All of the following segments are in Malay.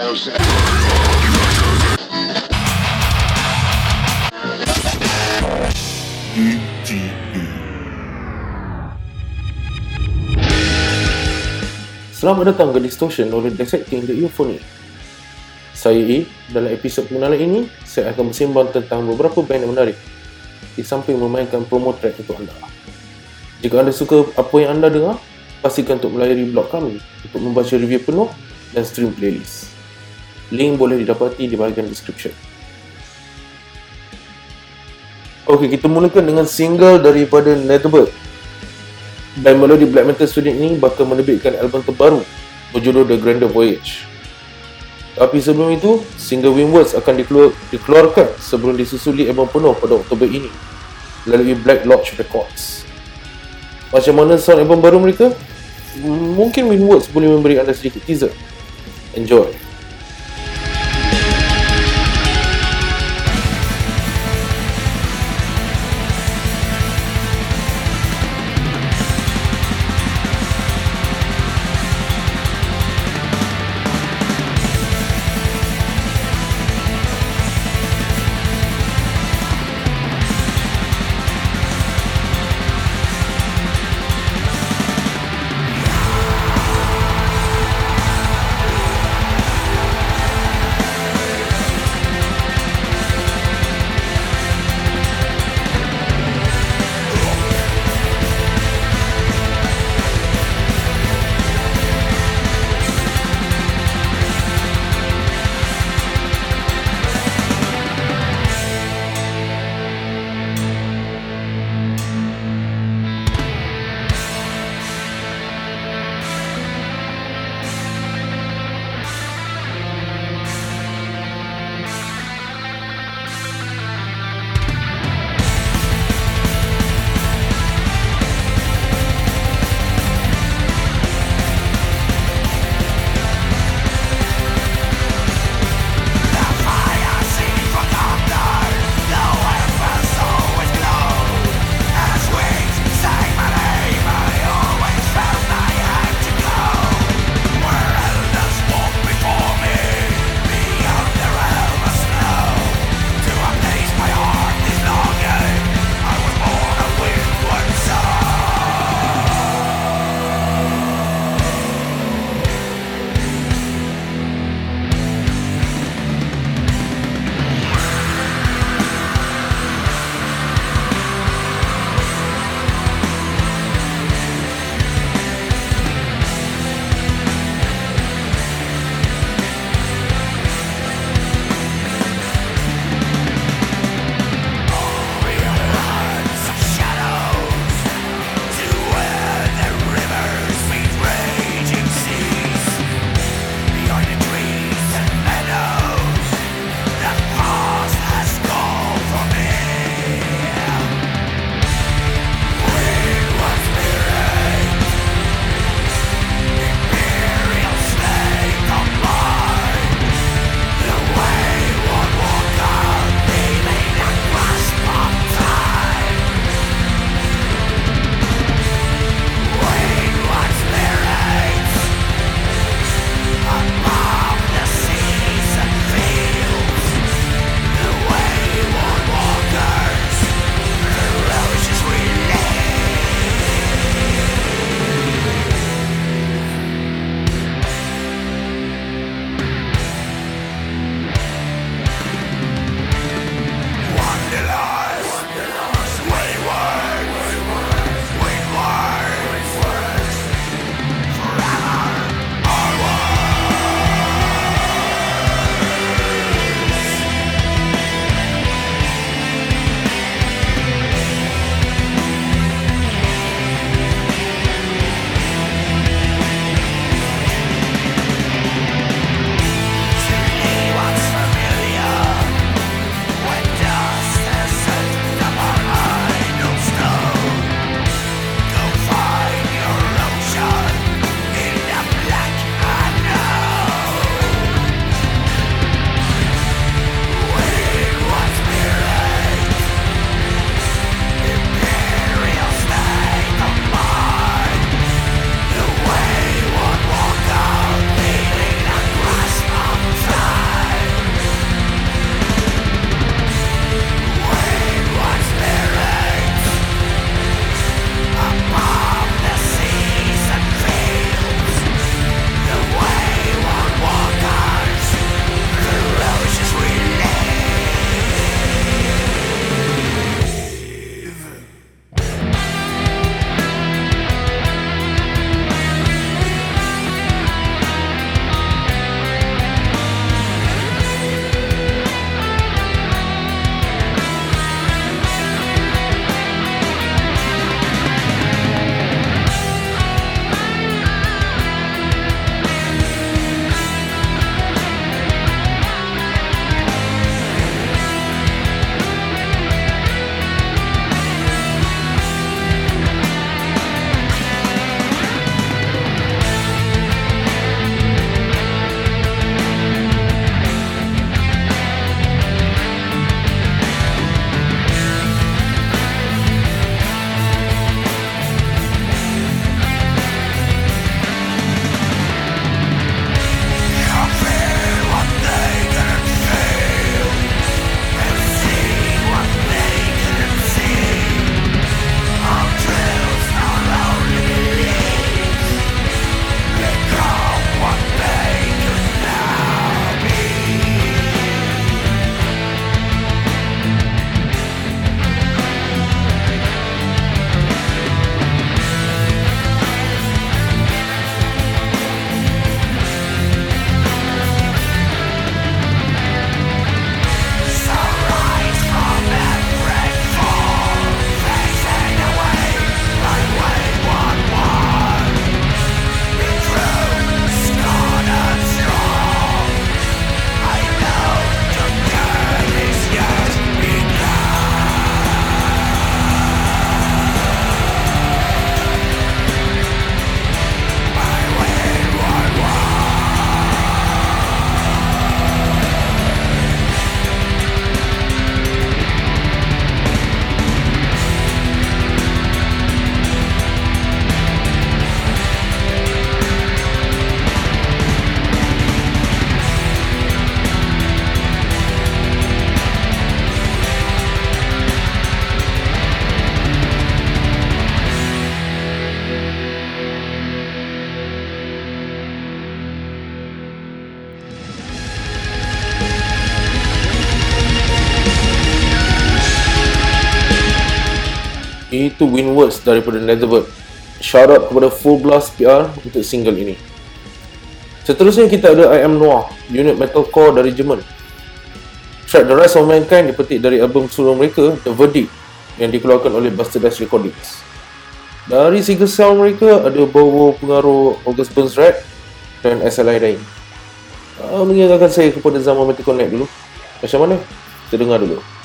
Selamat datang ke Distortion oleh Dissecting the Euphony. Saya A, dalam episod pengenalan ini, saya akan bersembang tentang beberapa band yang menarik di samping memainkan promo track untuk anda. Jika anda suka apa yang anda dengar, pastikan untuk melayari blog kami untuk membaca review penuh dan stream playlist. Link boleh didapati di bahagian description. Okey, kita mulakan dengan single daripada Netherbird dan melodi black metal student ini bakal menerbitkan album terbaru berjudul The Grander Voyage. Tapi sebelum itu, single Windwards akan dikeluar, dikeluarkan sebelum disusuli album penuh pada Oktober ini melalui Black Lodge Records. Macam mana sound album baru mereka? Mungkin Windwards boleh memberi anda sedikit teaser. Enjoy! Itu win words daripada Netherbird. Shout out kepada Full Blast PR untuk single ini. Seterusnya kita ada I Am Noir, unit metalcore dari Jerman. Track The Rise of Mankind dipetik dari album solo mereka, The Verdict, yang dikeluarkan oleh Bastardized Recordings. Dari single sound mereka ada bau pengaruh August Burns Rat dan SLI lain. Uh, mengingatkan saya kepada zaman Metal Connect dulu. Macam mana? Kita dengar dulu.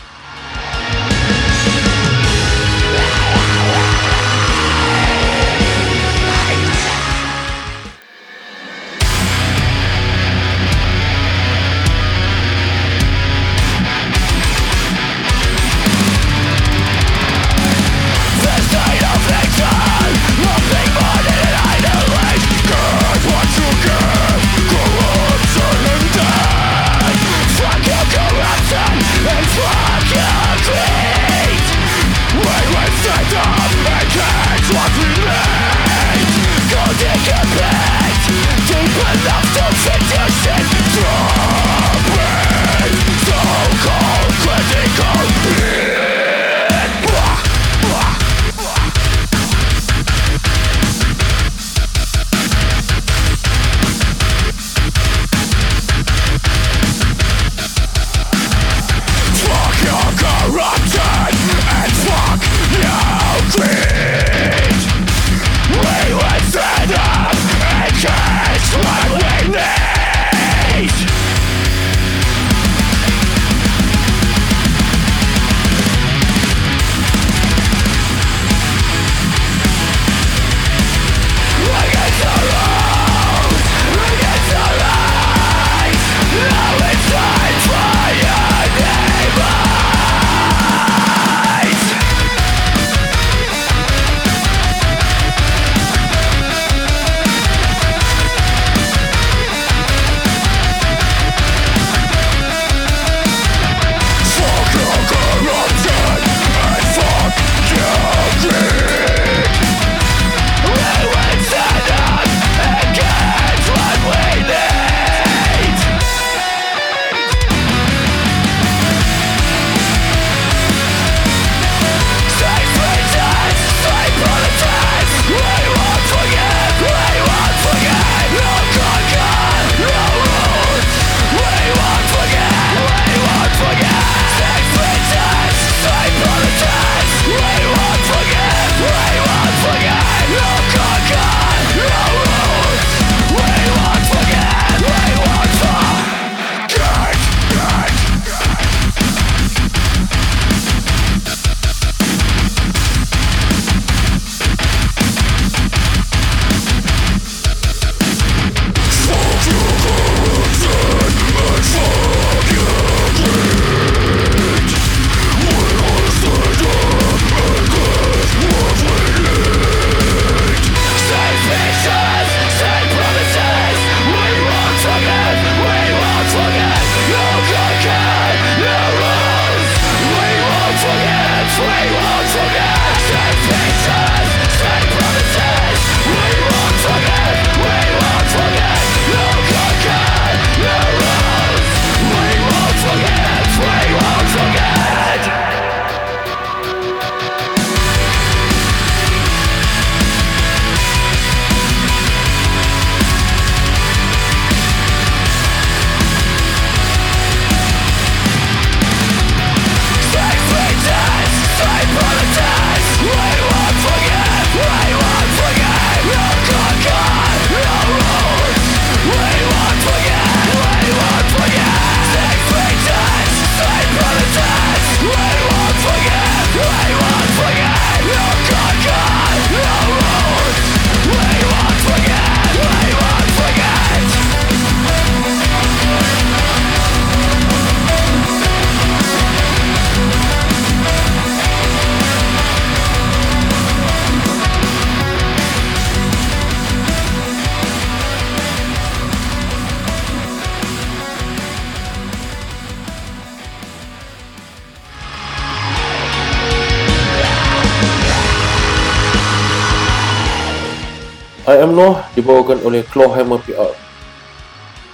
I Am Noh dibawakan oleh Clawhammer PR.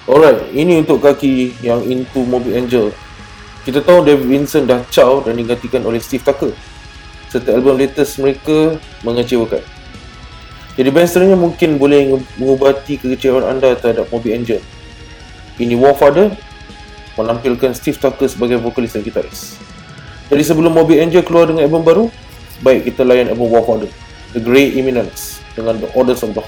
Alright, ini untuk kaki yang into Moby Angel. Kita tahu David Vincent dah caw dan digantikan oleh Steve Tucker. serta album latest mereka mengecewakan. Jadi band seterusnya mungkin boleh mengubati kekecewaan anda terhadap Moby Angel. Ini Warfather menampilkan Steve Tucker sebagai vokalis dan gitaris. Jadi sebelum Moby Angel keluar dengan album baru, baik kita layan album Warfather, The Grey Eminence dengan The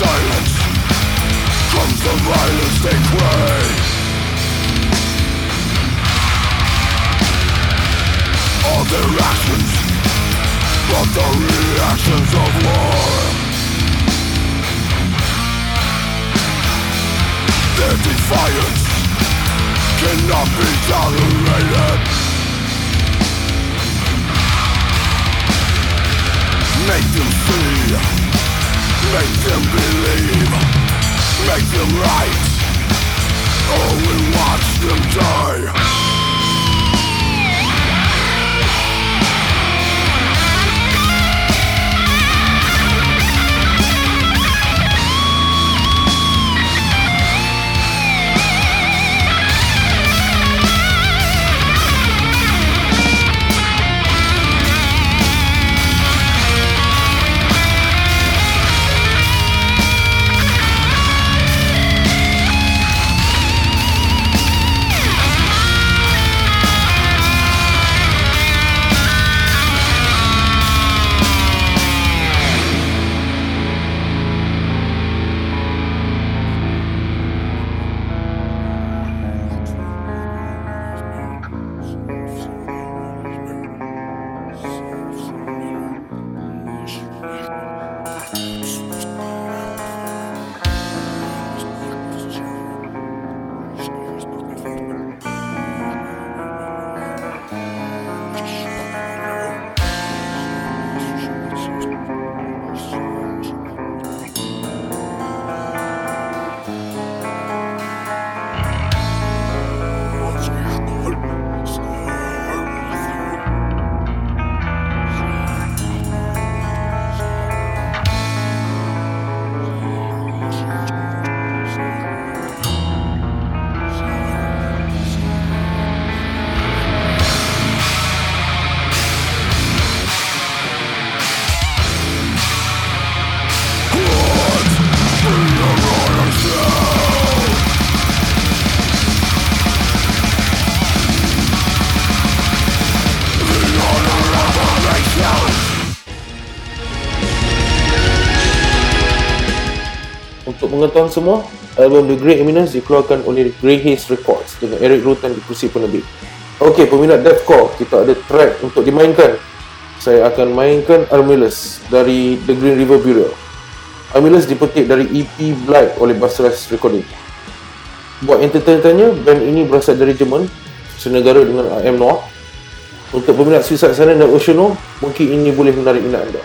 silence comes the violence they crave. All their actions, but the reactions of war. Their defiance cannot be tolerated. make them see Make them believe. Make them right. Or we'll watch them die. Pengetahuan semua, album The Great Eminence dikeluarkan oleh Grey Haze Records dengan Eric Rutan di kursi penerbit. Okey, peminat deathcore, kita ada track untuk dimainkan. Saya akan mainkan Armillus dari The Green River Bureau. Armillus dipetik dari EP Blight oleh Basras Recording. Buat yang tertanya-tanya, band ini berasal dari Jerman, senegara dengan AM Noir. Untuk peminat Suicide Silence dan Oceano, mungkin ini boleh menarik minat anda.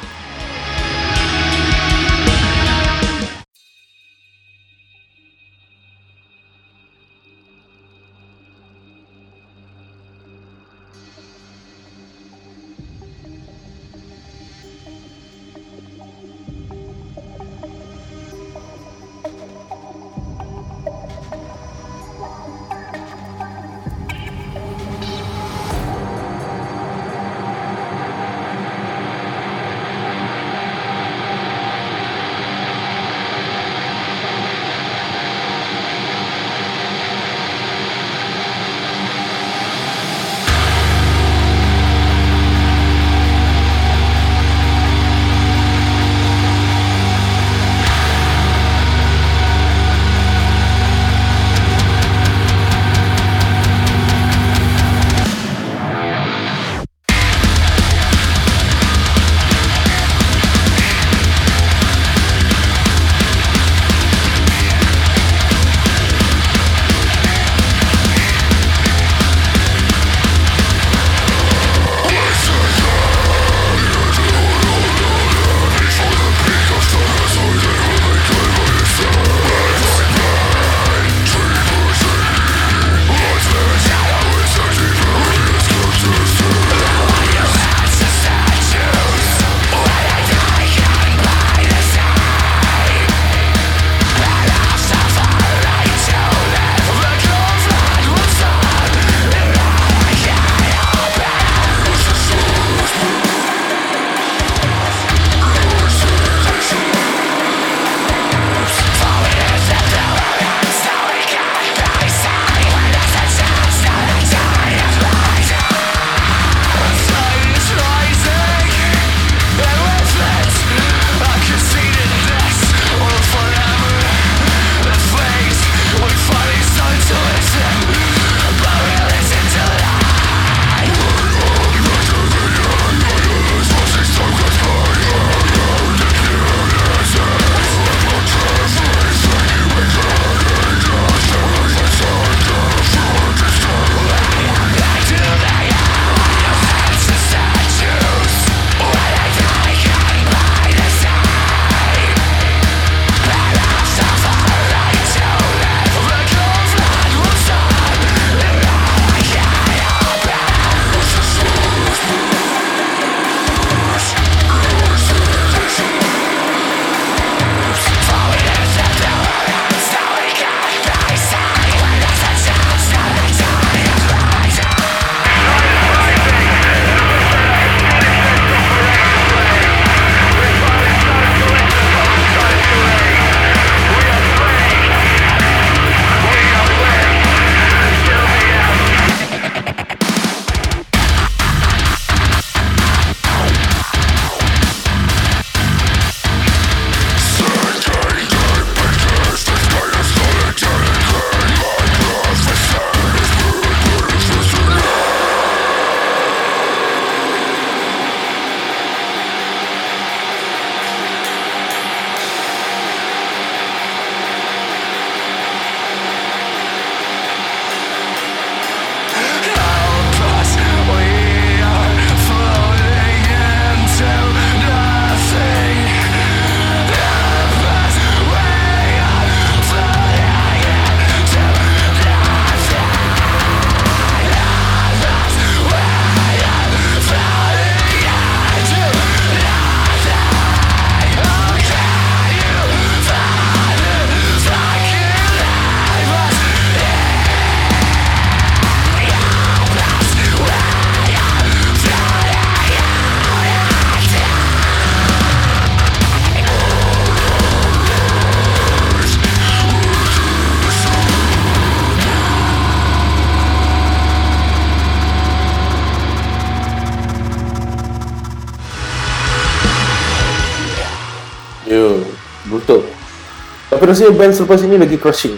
Tapi rasanya band selepas ini lagi crushing.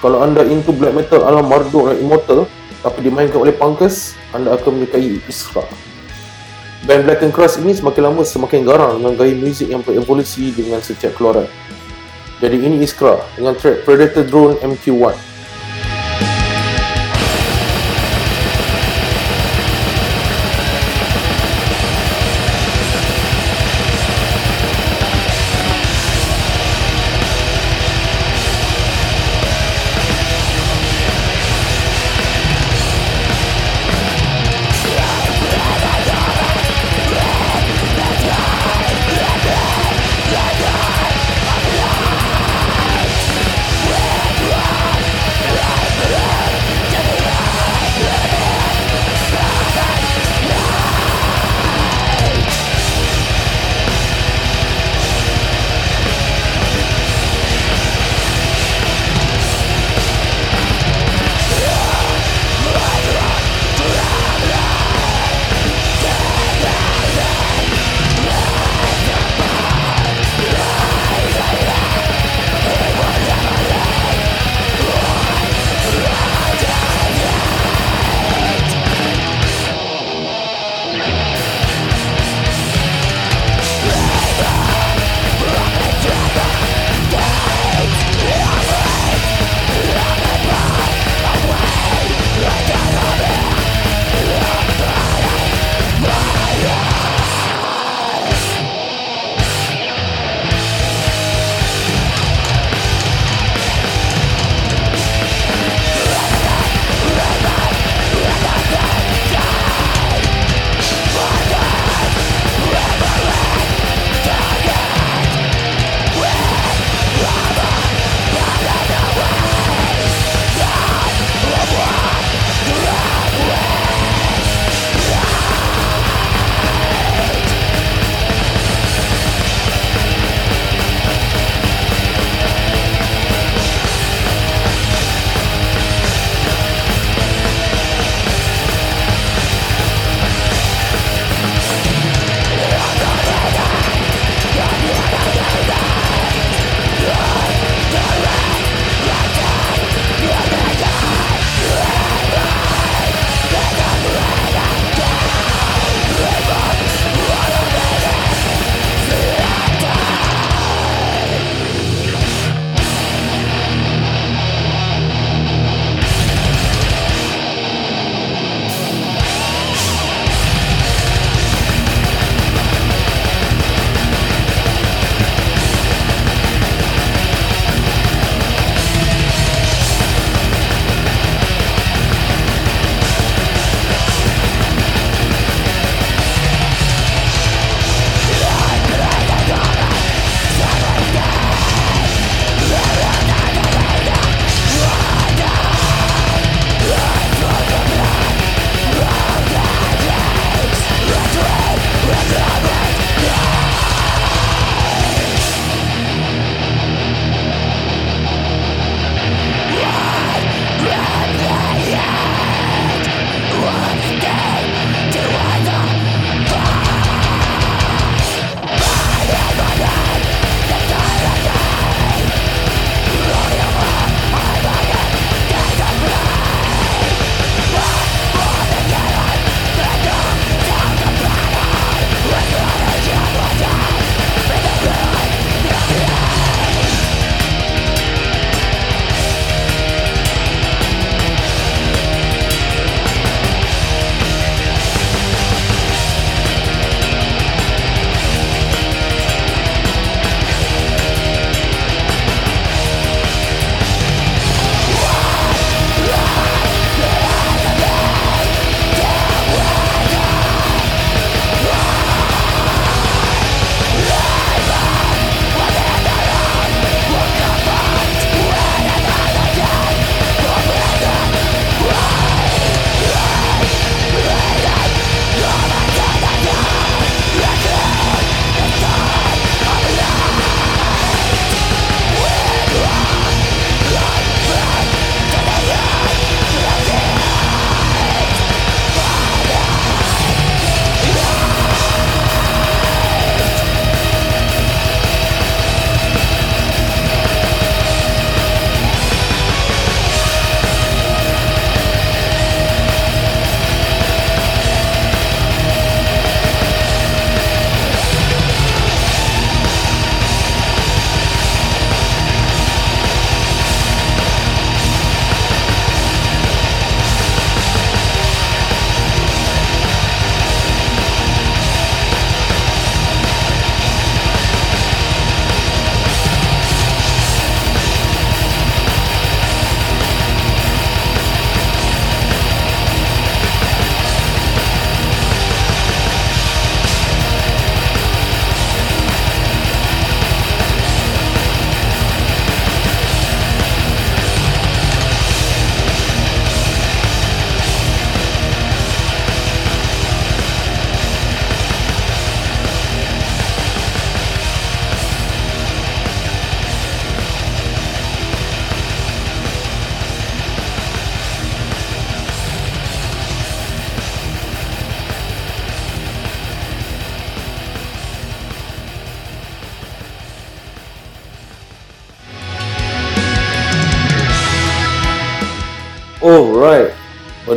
Kalau anda into black metal ala Marduk dan Immortal, tapi dimainkan oleh Punkers, anda akan menyukai Iskra. Band Black and Cross ini semakin lama semakin garang dengan gaya muzik yang berevolusi dengan setiap keluaran. Jadi ini Iskra dengan track Predator Drone MQ1.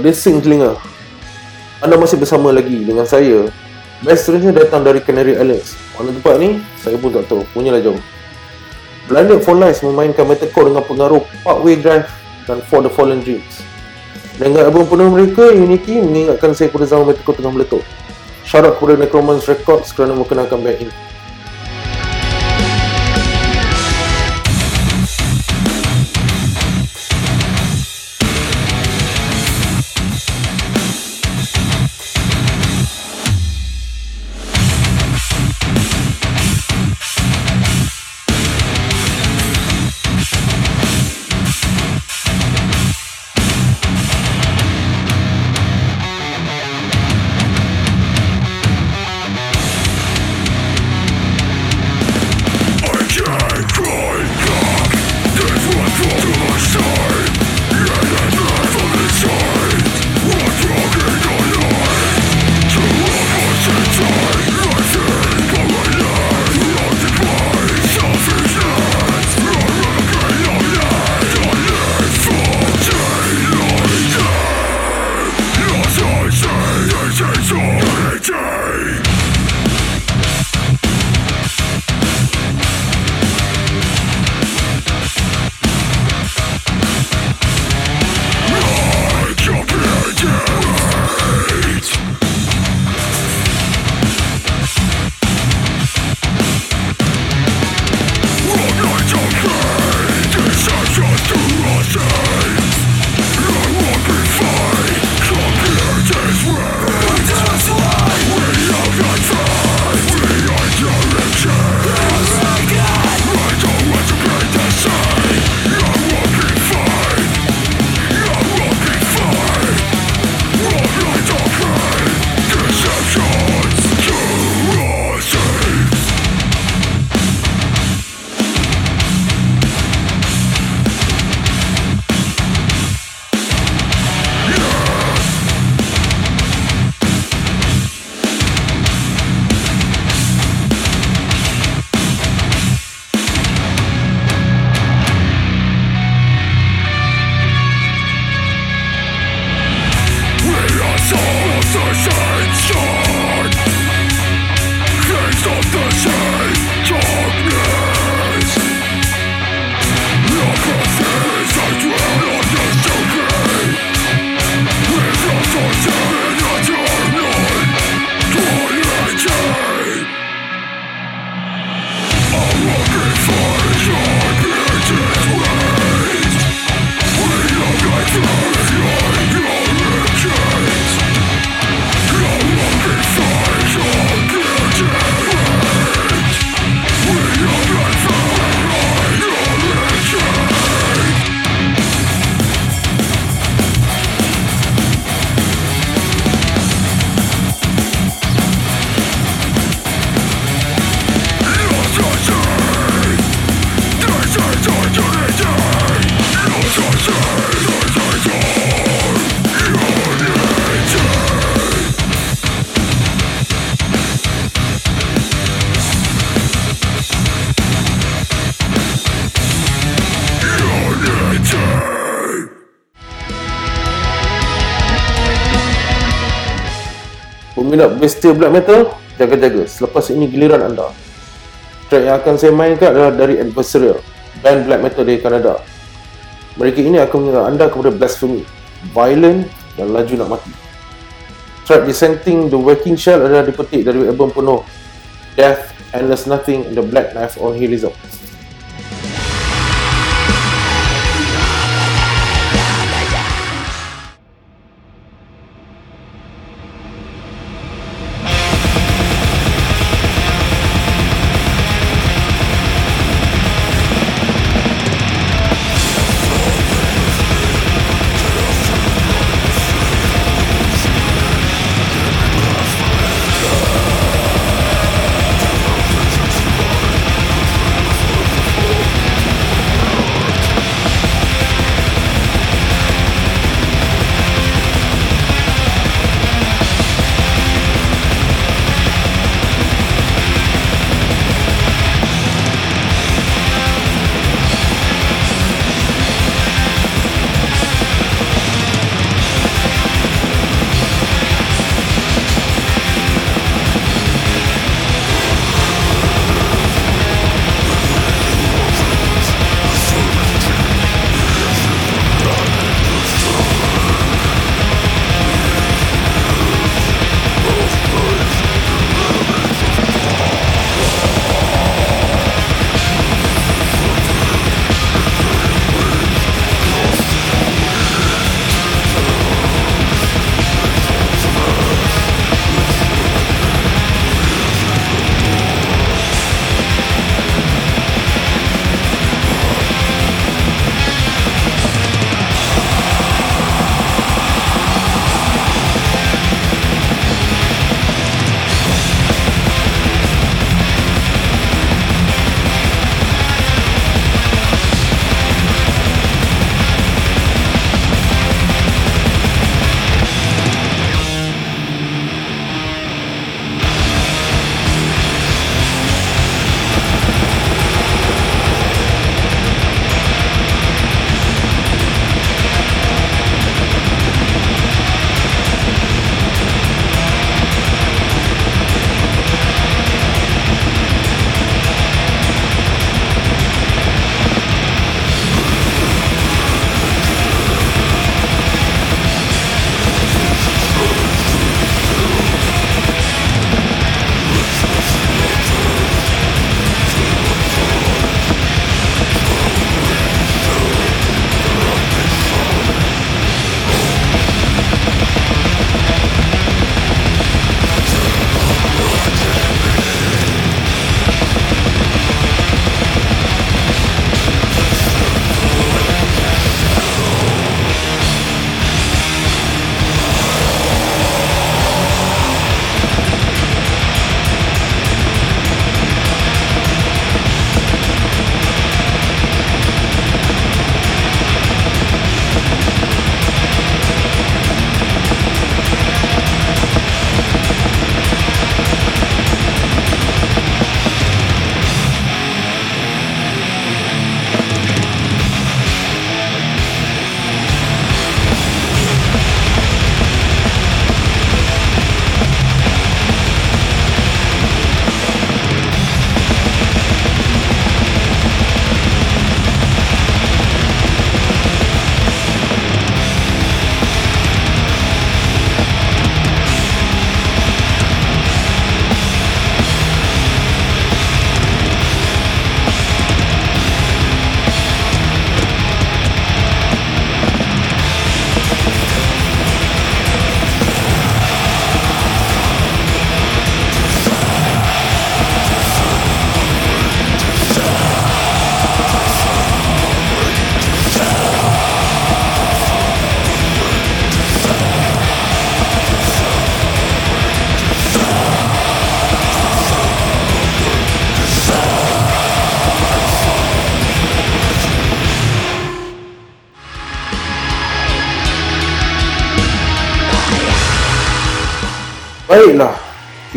Pada sing telinga. Anda masih bersama lagi dengan saya. Best seterusnya datang dari Canary Islands. Mana tempat ni? Saya pun tak tahu. Punyalah jom. Blinded for Lies memainkan metalcore dengan pengaruh Parkway Drive dan For the Fallen Dreams. Dengan album penuh mereka, Unity mengingatkan saya pada zaman metalcore tengah meletup. Out kepada Necromance Records kerana memperkenalkan band ini Peminat bestial black metal, jaga-jaga. Selepas ini giliran anda. Track yang akan saya mainkan adalah dari Adversarial, band black metal dari Kanada. Mereka ini akan menyerang anda kepada blasphemy, violent dan laju nak mati. Track Dissenting The Waking Shell adalah dipetik dari album penuh Death, Endless Nothing and The Black Knife on Heroism.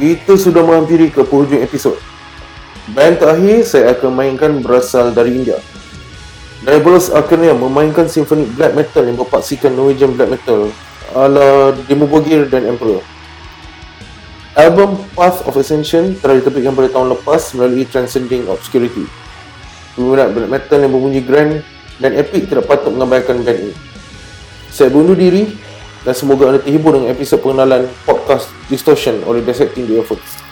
Kita sudah menghampiri ke penghujung episod. Band terakhir saya akan mainkan berasal dari India. Diabolus Arcania memainkan symphonic black metal yang berpaksikan Norwegian black metal ala Demogorgon dan Emperor. Album Path of Ascension telah diterbitkan pada tahun lepas melalui Transcending Obscurity. Peminat black metal yang berbunyi grand dan epic tidak patut mengabaikan band ini. Saya bunuh diri dan semoga anda terhibur dengan episod pengenalan podcast Distortion oleh Dissecting the Efforts.